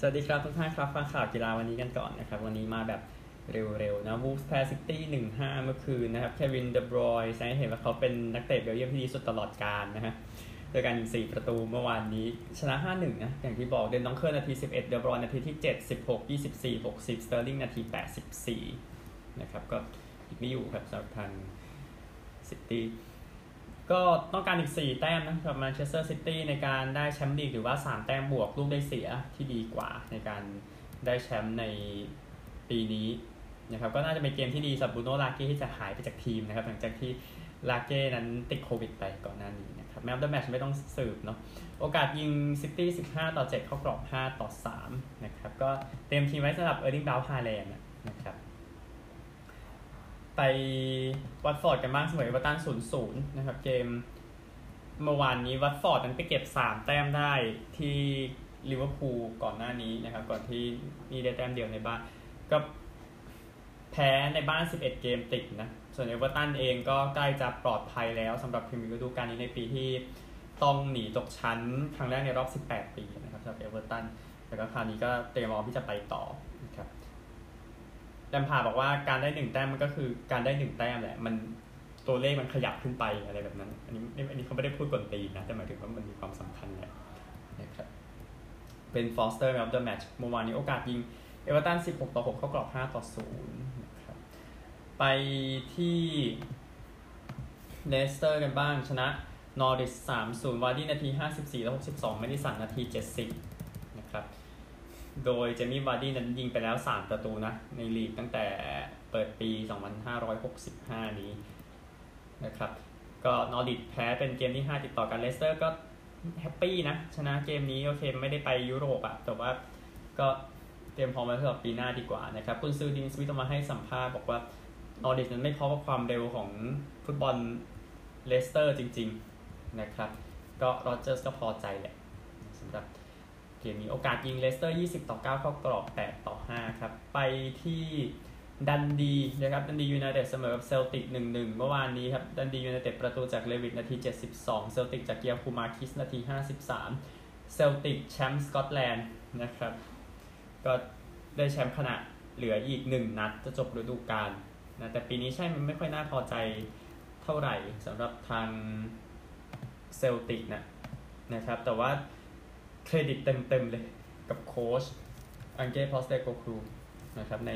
สวัสดีครับทุกท่านครับฟังข่าวกีฬาวันนี้กันก่อนนะครับ วันนี้มาแบบเร็วๆนะวูล์ฟแพ้ซิตี้หนึ่งห้าเมื่อคืนนะครับเควินเดอ บรอยน์แสดงเห็นว่าเขาเป็นนักเตะเบลเยียมที่ดีสุดตลอดกาลนะฮะโดยการยิง4ประตูเมื่อวานนี้ชนะ 5-1 นะ อย่างที่บอกเดนดองเกอร์นาที 11 เดอ บรอยน์นาทีที่ 7 16 24 60 สเตอร์ลิงนาที 84 นะครับ ก็อีกไม่อยู่ครับสำหรับทางซิตี้ ก็ต้องการอีก 4 แต้มนะครับแมนเชสเตอร์ซิตี้ในการได้แชมป์ลีกหรือว่า 3 แต้มบวกลูกได้เสียที่ดีกว่าในการได้แชมป์ในปีนี้นะครับก็น่าจะเป็นเกมที่ดีสำหรับบรูโน่ลาเก้ที่จะหายไปจากทีมนะครับหลังจากที่ลาเก้นั้นติดโควิดไปก่อนหน้านี้นะครับ man of the match ไม่ต้องสืบเนาะโอกาสยิงซิตี้ 15 ต่อ 7 เข้ากรอบ 5 ต่อ 3 นะครับ ก็เตรียมทีมไว้สำหรับเออร์ลิง เบราท์ ฮาแลนด์นะครับ ไปวัตฟอร์ดกันบ้างเสมอเอเวอร์ตัน0-0นะครับเกมเมื่อวานนี้วัตฟอร์ดนั้นไปเก็บ 3 แต้มได้ที่ลิเวอร์พูลก่อนหน้านี้นะครับ ก่อนที่นี่ได้แต้มเดียวในบ้านก็แพ้ในบ้าน 11 เกมติดนะ ส่วนเอเวอร์ตันเองก็ใกล้จะปลอดภัยแล้วสำหรับพรีเมียร์ฤดูกาลนี้ในปีที่ต้องหนีตกชั้นครั้งแรกในรอบ 18 ปีนะครับสำหรับเอเวอร์ตันแล้วก็คราวนี้ก็เตรียมพร้อมที่จะไปต่อนะครับ แลมพาร์ดบอกว่าการได้หนึ่งแต้มมันก็คือการได้หนึ่งแต้มแหละ มันตัวเลขมันขยับขึ้นไปอะไรแบบนั้น อันนี้อันนี้เขาไม่ได้พูดกวนตีนนะ แต่หมายถึงว่ามันมีความสำคัญแหละนะครับเป็นฟอสเตอร์แม of the match เมื่อวานนี้โอกาสยิงเอเวอร์ตัน 16 ต่อ 6 เข้ากรอบ 5 ต่อ 0 นะครับ ไปที่เลสเตอร์กันบ้างชนะนอริช3-0 วาร์ดี้นาที 54 และ62 ไม่ได้สั่นนาที 70นะครับ โดยเจมี่วาร์ดี้นั้นยิงไปแล้ว 3 ประตูนะ ในลีกตั้งแต่เปิดปี 2565 นี้นะครับ ก็นอริชแพ้เป็นเกมที่ 5 ติดต่อกันเลสเตอร์ก็ happy นะ ชนะเกมนี้โอเคไม่ได้ไปยุโรปอะแต่ว่าก็เตรียมพร้อมไว้สำหรับปีหน้าดีกว่านะครับกุนซือดีนสมิธมาให้สัมภาษณ์บอกว่านอริชนั้นแพ้เพราะว่าความเร็วของฟุตบอลเลสเตอร์จริง ๆ นะครับ ก็โรเจอร์สก็พอใจแหละสำหรับ เกมนี้โอกาสยิงเลสเตอร์ 20 ต่อ 9 เข้ากรอบ 8 ต่อ 5 ครับ ไปที่ดันดีนะครับดันดียูไนเต็ดเสมอกับเซลติก 1-1 เมื่อวานนี้ครับดันดียูไนเต็ดประตูจากเลวิตต์นาที 72 เซลติกจากเกียร์คูมาคิสนาที 53 เซลติกแชมป์สกอตแลนด์นะครับ ก็ได้แชมป์ขณะเหลืออีก 1 นัดจะจบฤดูกาลนะแต่ปีนี้ใช่มันไม่ค่อยน่าพอใจเท่าไหร่สำหรับทางเซลติกนะนะครับแต่ว่า เครดิตเต็มๆเลยกับโค้ชอังเก้พอสเตโคกลูนะครับใน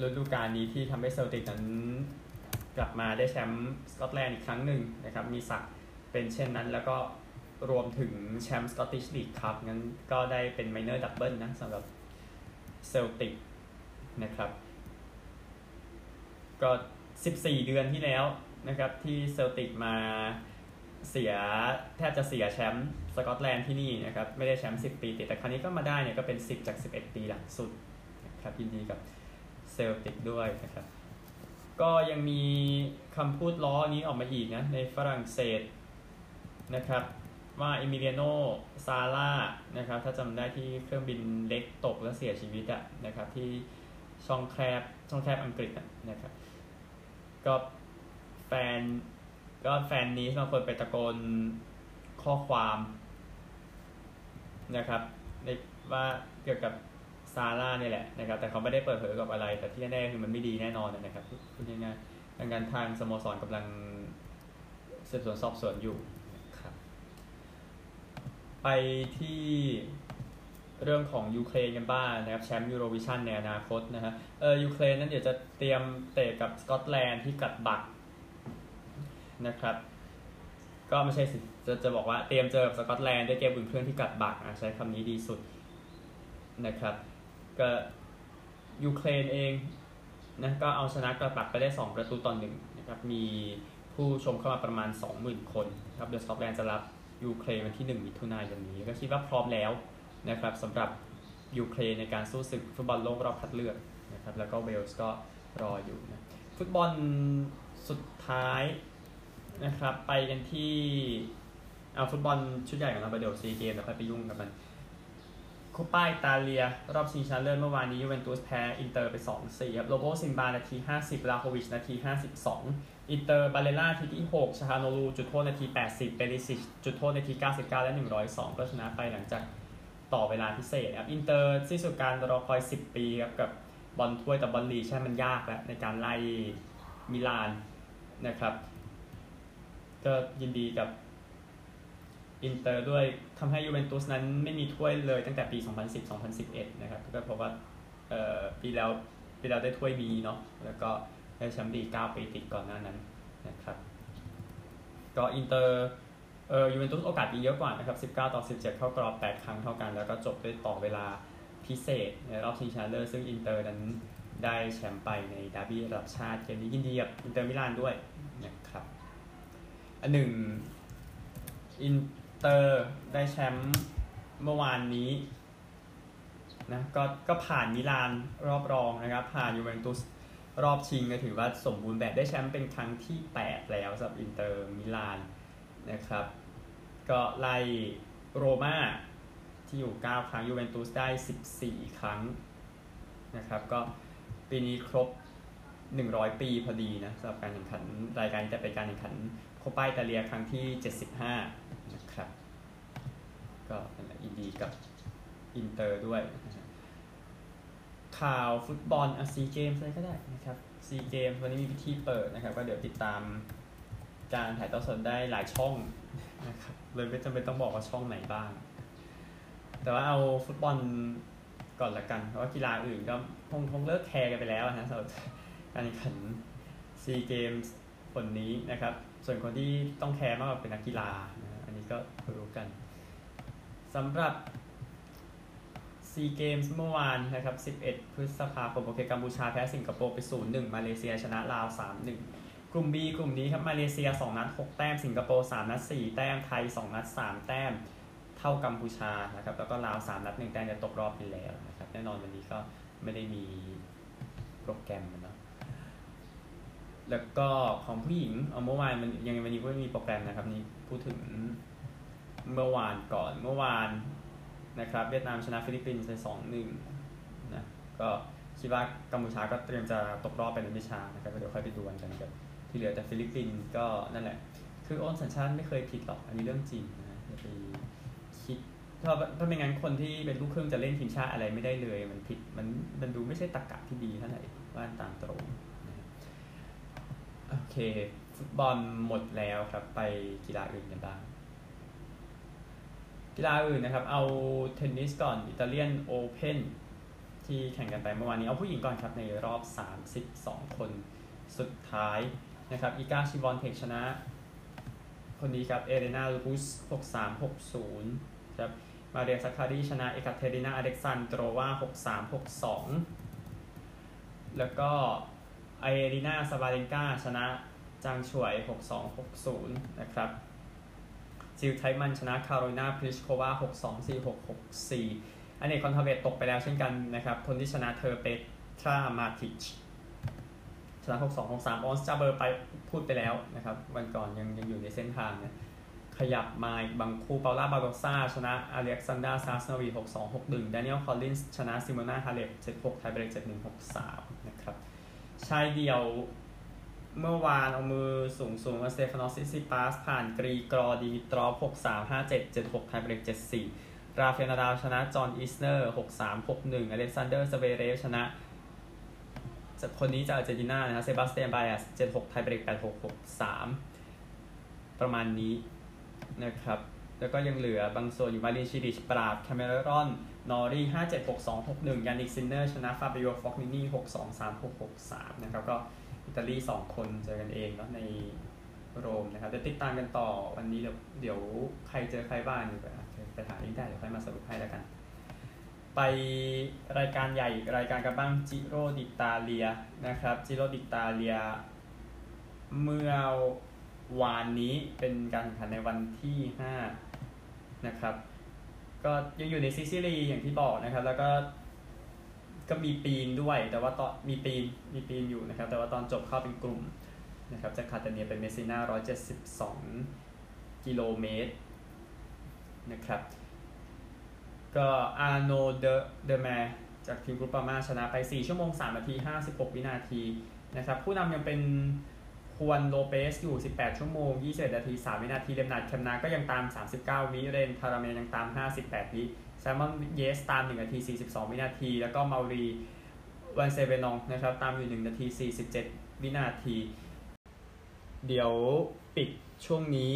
ฤดูกาลนี้ที่ทำให้เซลติกนั้นกลับมาได้แชมป์สกอตแลนด์อีกครั้งหนึ่งนะครับมีศักดิ์เป็นเช่นนั้นแล้วก็รวมถึงแชมป์สกอตติชลีกคัพงั้นก็ได้เป็น minor double นะสำหรับเซลติกนะครับก็ 14 เดือนที่แล้วนะครับที่เซลติกมา เสียแทบจะเสียแชมป์สกอตแลนด์ที่นี่นะครับไม่ได้แชมป์10 ปีติดแต่ครั้งนี้ก็มาได้เนี่ยก็เป็น 10 จาก 11 ปีหลังสุดนะครับยินดีกับเซลติกด้วยนะครับก็ยังมีคำพูดล้อนี้ออกมาอีกนะในฝรั่งเศสนะครับว่าเอมิเลียโนซาร่านะครับถ้าจำได้ที่เครื่องบินเล็กตกแล้วเสียชีวิตอะนะครับที่ช่องแคบช่องแคบอังกฤษนะครับก็แฟน ก็แฟนนี้บางคนไปตะโกนข้อความนะครับในว่าเกี่ยวกับซาร่าเนี่ยแหละนะครับ แต่เขาไม่ได้เปิดเผยกับอะไร แต่ที่แน่ๆคือมันไม่ดีแน่นอนนะครับพูดง่ายๆดังนั้นทางสโมสรกำลังสืบสวนสอบสวนอยู่ครับ ไปที่เรื่องของยูเครนกันบ้างนะครับแชมป์ยูโรวิชันในอนาคตนะฮะเออยูเครนนั้นเดี๋ยวจะเตรียมเตะกับสกอตแลนด์ที่กลัดบัค นะครับ ก็ไม่ใช่สิจะจะบอกว่าเตรียมเจอกับสกอตแลนด์ด้วยเกมอุ่นเครื่องที่กลัดบัคอะใช้คำนี้ดีสุดนะครับ ก็ยูเครนเองนะก็เอาชนะกลัดบัคไปได้ 2 ประตูต่อหนึ่งนะครับมีผู้ชมเข้ามาประมาณ 20,000 คนครับเดอะสกอตแลนด์จะรับยูเครนวันที่ 1 มิถุนายนนี้ก็คิดว่าพร้อมแล้วนะครับสำหรับยูเครนในการสู้ศึกฟุตบอลโลกรอบคัดเลือกนะครับแล้วก็เวลส์ก็รออยู่นะฟุตบอลสุดท้าย นะครับ ไปกันที่เอาฟุตบอลชุดใหญ่ของเราไปเดี๋ยวซีเกมส์แล้วค่อยไปยุ่งกับมันโคปปาอิตาเลีย รอบชิงชนะเลิศเมื่อวานนี้ยูเวนตุสแพ้อินเตอร์ไป 2-4ครับอเล็กซ์ ซานโดร นาที 50 วลาโฮวิชนาที 52 อินเตอร์บาเรลล่านาทีที่ 6 ชัลฮาโนกลู จุดโทษนาที 80 เปริซิช จุดโทษนาที 99 และ 102 ก็ชนะไปหลังจากต่อเวลาพิเศษครับอินเตอร์ที่สุดการรอคอย 10 ปีครับกับบอลถ้วยแต่บอลลีกใช่มันยากแล้วในการไล่มิลานนะครับ ก็ยินดีกับอินเตอร์ด้วยทำให้ยูเวนตุสนั้นไม่มีถ้วยเลยตั้งแต่ปี 2010-2011 นะครับ ก็เพราะว่าปีแล้วปีแล้วได้ถ้วยบีเนาะแล้วก็ได้แชมป์ลีก9ปีติดก่อนหน้านั้นนะครับ ก็อินเตอร์เออยูเวนตุสโอกาสดีเยอะกว่านะครับ 19 ต่อ 17 เข้ากรอบ 8 ครั้งเท่ากัน แล้วก็จบด้วยต่อเวลาพิเศษในรอบชิงชนะเลิศซึ่งอินเตอร์นั้นได้แชมป์ไปในดาร์บี้ระดับชาติเกมนี้ยินดีกับอินเตอร์มิลานด้วย อันหนึ่งอินเตอร์ได้แชมป์เมื่อวานนี้นะก็ก็ผ่านมิลานรอบรองนะครับ ผ่านยูเวนตุสรอบชิงก็ถือว่าสมบูรณ์แบบได้แชมป์เป็นครั้งที่ 8 แล้วสำหรับอินเตอร์มิลานนะครับ ก็ไล่โรม่าที่อยู่ 9 ครั้งยูเวนตุสได้ 14 ครั้งนะครับ ก็ปีนี้ครบ 100 ปีพอดีนะสำหรับการแข่งขันรายการจะเป็นการแข่งขัน โคปปาอิตาเลียครั้งที่ 75 นะครับ ก็ยินดีกับอินเตอร์ด้วย ข่าวฟุตบอลอะซีเกมส์อะไรก็ได้นะครับซีเกมส์วันนี้มีพิธีเปิดนะครับ ก็เดี๋ยวติดตามการถ่ายทอดสดได้หลายช่องนะครับเลยไม่จำเป็นต้องบอกว่าช่องไหนบ้าง แต่ว่าเอาฟุตบอลก่อนละกัน เพราะว่ากีฬาอื่นก็คงคงเลิกแคร์กันไปแล้วนะสำหรับการแข่งขันซีเกมส์หนนี้นะครับ ส่วนคนที่ต้องแคร์มากกว่าเป็นนักกีฬานะอันนี้ก็รู้กันสำหรับซีเกมส์เมื่อวานนะครับ 11 พฤษภาคมโอเคกัมพูชาแพ้สิงคโปร์ไป 0-1 มาเลเซียชนะลาว 3-1 กลุ่ม B กลุ่มนี้ครับมาเลเซีย 2 นัด 6 แต้ม สิงคโปร์ 3 นัด 4 แต้ม ไทย 2 นัด 3 แต้ม เท่ากัมพูชานะครับ แล้วก็ลาว 3 นัด 1 แต้มจะตกรอบไปแล้วนะครับ แน่นอนวันนี้ก็ไม่ได้มีโปรแกรมนะ แล้วก็ของผู้หญิงเอาเมื่อวานมันยังไงวันนี้ไม่มีโปรแกรมนะครับนี่พูดถึงเมื่อวานก่อนเมื่อวานนะครับ เวียดนามชนะฟิลิปปินส์ไปสองหนึ่งนะก็คิดว่ากัมพูชาก็เตรียมจะตกรอบไปในวิชานะครับเดี๋ยวค่อยไปดูกันครับที่เหลือแต่ฟิลิปปินส์ก็นั่นแหละ คือโอนสัญชาติไม่เคยผิดหรอกอันนี้เรื่องจริงนะอย่าไปคิดถ้าถ้าไม่งั้นคนที่เป็นลูกครึ่งจะเล่นทีมชาติอะไรไม่ได้เลย มันผิดมันมันดูไม่ใช่ตรรกะที่ดีเท่าไหร่ว่าตามตรง โอเค ฟุตบอลหมดแล้วครับไปกีฬาอื่นกันบ้างกีฬาอื่นนะครับ เอาเทนนิสก่อนอิตาเลียนโอเพนที่แข่งกันไปเมื่อวานนี้ เอาผู้หญิงก่อนครับในรอบ 32 คนสุดท้ายนะครับอีกาชิวอนเทคชนะ คนนี้ครับ เอเรนาลูส6360 ครับ มาเรียซัคคารีชนะ เอคาเทรินาอเล็กซานโดรวา6362 แล้วก็ อารีนาซาบาเลนกาชนะจางช่วย 6260 นะครับจิลไทมันชนะคาโรลินาพลิสโควา6 2 4 6 6 4อันนี้คอนตาเวตตกไปแล้วเช่นกันนะครับ คนที่ชนะเธอเปตรามาร์ติชชนะ 6 2 6 3 ออนสจาเบอร์ไปพูดไปแล้วนะครับ วันก่อนยังยังอยู่ในเส้นทางนะขยับมาบางคู่เปาล่าบาโดซ่า ชนะอเล็กซานดราซาสโนวิช 6 2 6 1ดานิเอลคอลลินส์ ชนะซิโมนาฮาเลป7 6ไทเบรก7 1 6 3 นะครับ ชายเดียวเมื่อวานเอามือสูงสูงสเตฟานอสซิซิปาส ผ่านกริกอร์ ดิมิทรอฟ หกสามห้าเจ็ดเจ็ดหกไทเบรกเจ็ดสี่ราฟา นาดาลชนะจอห์นอีสเนอร์หกสามหกหนึ่งอเล็กซานเดอร์สเวเรฟชนะคนนี้จากอาร์เจนตินานะฮะเซบาสเตียนไบซ์เจ็ดหกไทเบรกแปดหกหกสามประมาณนี้นะครับ แล้วก็ยังเหลือบางส่วนอยู่มาริน ซิลิชปราบแคมเมรอน นอรี่ห้าเจ็ดหกสองหกหนึ่งยานิกซินเนอร์ชนะฟาบิโอฟอกนินี่หกสองสามหกหกสามนะครับก็อิตาลีสองคนเจอกันเองเนาะในโรมนะครับจะติดตามกันต่อวันนี้เดี๋ยวเดี๋ยวใครเจอใครบ้างไปไปถามนี้ได้เดี๋ยวค่อยมาสรุปให้แล้วกัน ไปรายการใหญ่รายการกันบ้างจิโรดิตาเลียนะครับจิโรดิตาเลียเมื่อวานนี้เป็นการแข่งขันในวันที่ 5 นะครับ ก็ยังอยู่ในซิซิลีอย่างที่บอกนะครับ แล้วก็ก็มีปีนด้วย แต่ว่าตอนมีปีนมีปีนอยู่นะครับ แต่ว่าตอนจบเข้าเป็นกลุ่มนะครับจากคาตาเนียเป็นเมซิน่า 172 กิโลเมตรนะครับก็อาร์โนด์เดแมร์จากทีมกรุ๊ปปามาชนะไป 4 ชั่วโมง 3 นาที 56 วินาทีนะครับ ผู้นำยังเป็น ฮวนโลเปซอยู่ 18 ชั่วโมง 21 นาที 3 วินาที เลนนาร์ดเคมนา ก็ยังตาม 39 วิเรนทาราเมยังตาม 58 วิแซมมอนเยสตาม 1 นาที 42 วินาที แล้วก็เมารีแวนเซเวนองนะครับ ตามอยู่ 1 นาที 47 วินาที เดี๋ยวปิดช่วงนี้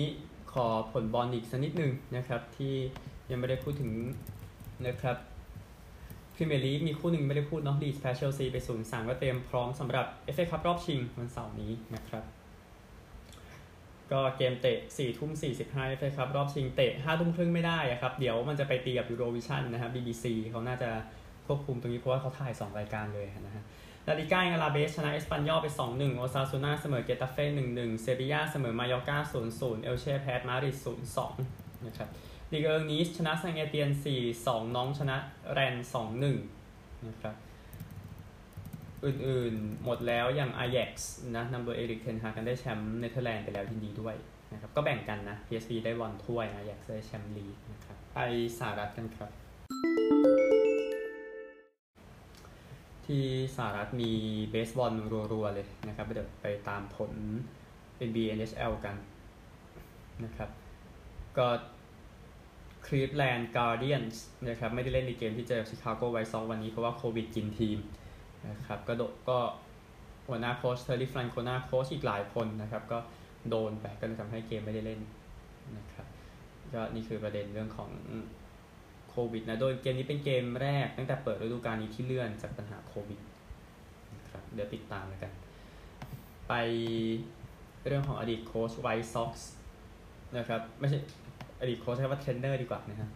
ขอผลบอลอีกสักนิดหนึ่งนะครับ ที่ยังไม่ได้พูดถึงนะครับ พรีเมียร์ลีกมีคู่หนึ่งไม่ได้พูดเนาะลีดส์แพ้เชลซีไปศูนย์สามก็เตรียมพร้อมสำหรับเอฟเอคัพรอบชิงวันเสาร์นี้นะครับ ก็เกมเตะ4ทุ่ม45เอฟเอคัพรอบชิงเตะ5ทุ่มครึ่งไม่ได้ครับ เดี๋ยวมันจะไปตีกับยูโรวิชั่นนะครับ BBC เขาน่าจะควบคุมตรงนี้เพราะว่าเขาถ่าย 2 รายการเลยนะฮะลาลิก้าอังลาเบสชนะเอสปันยอลไป 2-1 โอซาซูน่าเสมอเกตาเฟ่ 1-1 เซบียาเสมอมายอร์กา0-0 เอลเช่แพ้มาดริด0-2 นะครับ ลีกเอิงนีสชนะซังเอเตียน 4-2 น็องต์ชนะแรนส์ 2-1 นะครับ อื่นๆหมดแล้วอย่าง Ajax นะนัมเบอร์เอริกเทนฮากันได้แชมป์เนเธอร์แลนด์ไปแล้วยินดีด้วยนะครับก็แบ่งกันนะ PSV ได้บอลถ้วย Ajax ได้แชมป์ลีกนะครับไปสหรัฐกันครับ ที่สหรัฐมีเบสบอลรัวๆ เลยนะครับเดี๋ยวไปตามผล NBA NHL กันนะครับก็ Cleveland Guardians นะครับไม่ได้เล่นในเกมที่เจอชิคาโกไวท์ซ็อกวันนี้เพราะว่าโควิดกินทีมนะครับก็โดก็หัวหน้าโค้ชเทอร์รี่ฟรันโคนาโค้ชอีกหลายคนนะครับก็โดนไปก็เลยทำให้เกมไม่ได้เล่นนะครับก็นี่คือประเด็นเรื่องของโควิดนะโดยเกมนี้เป็นเกมแรกตั้งแต่เปิดฤดูกาลนี้ที่เลื่อนจากปัญหาโควิดนะครับเดี๋ยวติดตามแล้วกัน ไปเรื่องของอดีตโค้ชไวท์ซ็อกส์นะครับไม่ใช่ อดีตโค้ชใช้ว่าเทรนเนอร์ดีกว่านะฮะ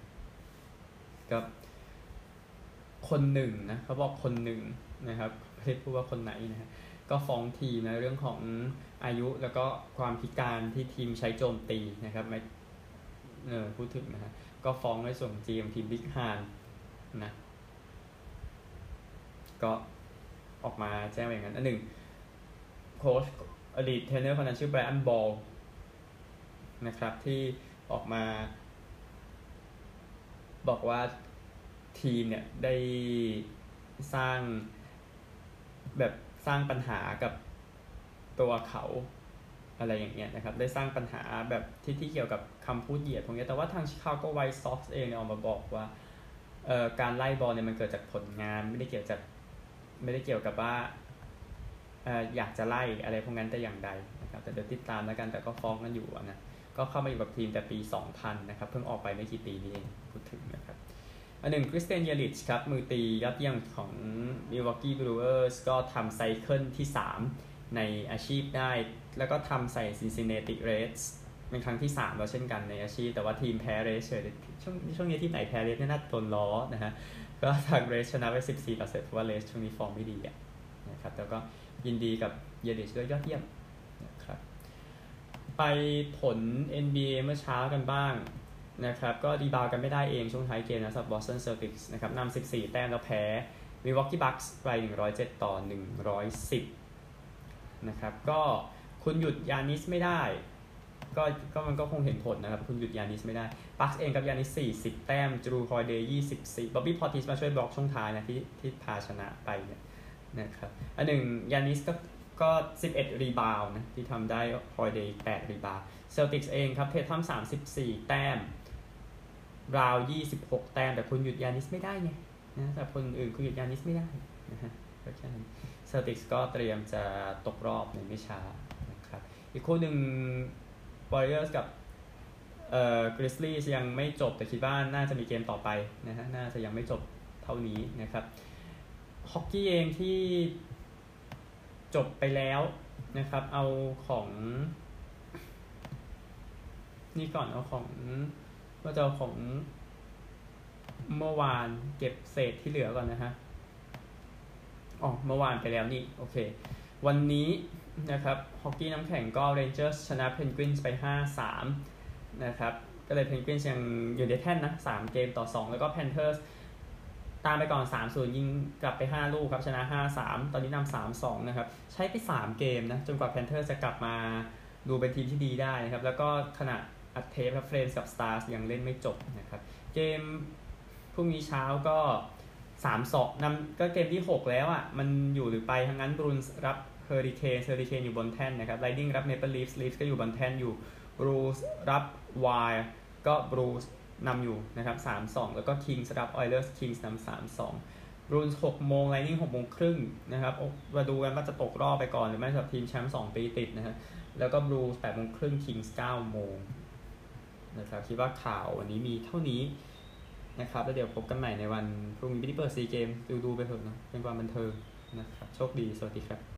ก็คนหนึ่งนะเขาบอกคนหนึ่งนะครับไม่ได้พูดว่าคนไหนนะฮะก็ฟ้องทีมนะเรื่องของอายุแล้วก็ความพิการที่ทีมใช้โจมตีนะครับไม่เออพูดถึงนะฮะก็ฟ้องในส่วนจีมทีมบิ๊กฮานนะก็ออกมาแจ้งอย่างนั้นอันหนึ่งโค้ชอดีตเทรนเนอร์คนนั้นชื่อไบรอันบอลนะครับที่ ออกมา บอกว่าทีมเนี่ยได้สร้างแบบสร้างปัญหากับตัวเขาอะไรอย่างเงี้ยนะครับ ได้สร้างปัญหาแบบที่ที่เกี่ยวกับคำพูดเหยียดพวกนี้แต่ว่าทางชิคาโกไวท์ซ็อกซ์เองเนี่ยออกมาบอกว่าเอ่อการไล่บอลเนี่ยมันเกิดจากผลงาน ไม่ได้เกี่ยวจากไม่ได้เกี่ยวกับว่าเอ่ออยากจะไล่อะไรพวกนั้นแต่อย่างใดนะครับ แต่เดี๋ยวติดตามแล้วกันแต่ก็ฟ้องกันอยู่นะ ก็เข้ามาอยู่กับทีมแต่ปี 2000 นะครับ เพิ่งออกไปไม่กี่ปีนี้เองพูดถึงนะครับอันหนึ่งคริสเตียนเยลิชครับ มือตียอดเยี่ยมของ Milwaukee Brewers ก็ทำไซเคิลที่ 3 ในอาชีพได้ แล้วก็ทำใส่ Cincinnati Reds เป็นครั้งที่ 3 แล้วเช่นกันในอาชีพ แต่ว่าทีมแพ้เรสเฉยช่วงช่วงนี้ที่ไหนแพ้เรสน่าโดนล้อนะฮะ ก็ทางเรสชนะไป 14ต่อเซตเพราะว่าเรสช่วงนี้ฟอร์มไม่ดีนะครับแล้วก็ยินดีกับเยลิชด้วยยอดเยี่ยม ไปผล NBA เมื่อเช้ากันบ้างนะครับ ก็ดีบาวกันไม่ได้เองช่วงท้ายเกมนะสำหรับ Boston Celtics นะครับนำ14 แต้มแล้วแพ้ Milwaukee Bucks ไป 107 ต่อ 110 นะครับ ก็คุณหยุดยานิสไม่ได้ ก็ก็มันก็คงเห็นผลนะครับ คุณหยุดยานิสไม่ได้บัคเองกับยานิส 40 แต้มจรูฮอลิเดย์24บ๊อบบี้พอติสมาช่วยบล็อกช่วงท้ายนะที่ที่พาชนะไปเนี่ยนะครับอันหนึ่งยานิสก็ ก็ 11 รีบาวด์นะที่ทำได้ฮอลิเดย์8รีบาวด์เซลติกส์เองครับเททัมทำ34 แต้ม ราว 26 แต้ม แต่คุณหยุดยานิสไม่ได้ไงนะแต่คนอื่นคุณหยุดยานิสไม่ได้นะฮะก็แค่นั้นเซลติกส์ก็เตรียมจะตกรอบในไม่ช้านะครับอีกคู่หนึ่งวอริเออร์สกับเอ่อกริซลี่ยังไม่จบแต่คิดว่าน่าจะมีเกมต่อไปนะฮะน่าจะยังไม่จบเท่านี้นะครับฮอกกี้เองที่ จบไปแล้วนะครับ เอาของ นี่ก่อนเอาของก็จะเอาของเมื่อวานเก็บเศษที่เหลือก่อนนะฮะอ๋อเมื่อวานไปแล้วนี่ โอเค วันนี้นะครับฮอกกี้น้ำแข็งก็เรนเจอร์ชนะเพนกวินไป 5-3 นะครับ ก็เลยเพนกวินยังอยู่ในแท่นนะ 3 เกมต่อ 2 แล้วก็แพนเทอร์ส ตามไปก่อน 3-0 ยิงกลับไป 5 ลูกครับ ชนะ 5-3 ตอนนี้นำ3-2 นะครับ ใช้ไป 3 เกมนะ จนกว่าแพนเทอร์จะกลับมาดูเป็นทีมที่ดีได้นะครับ แล้วก็ขณะอัดเทปครับเฟรนส์กับสตาร์สยังเล่นไม่จบนะครับ เกมพรุ่งนี้เช้าก็3 2นำก็เกมที่ 6 แล้วอะ มันอยู่หรือไปทั้งนั้นบรูนรับเฮอริเคนเฮอริเคนอยู่บนแท่นนะครับไลดิงรับเมเปิลลีฟส์ลีฟส์ก็อยู่บนแท่นอยู่บรูสรับวายก็บรูส นำอยู่นะครับ3-2 แล้วก็ Kings รับ Oilers Kings นำ3-2รูน6โมงไลนิ่ง6โมงครึ่งนะครับมาดูกันว่าจะตกรอบไปก่อนหรือไม่สำหรับทีมแชมป์2ปีติดนะฮะแล้วก็บลูส์8โมงครึ่ง Kings 9โมงนะครับคิดว่าข่าววันนี้มีเท่านี้นะครับแล้วเดี๋ยวพบกันใหม่ในวันพรุ่งนี้ที่เปิดซีเกมดูดูไปเถอะนะเป็นความบันเทิงนะครับโชคดี สวัสดีครับ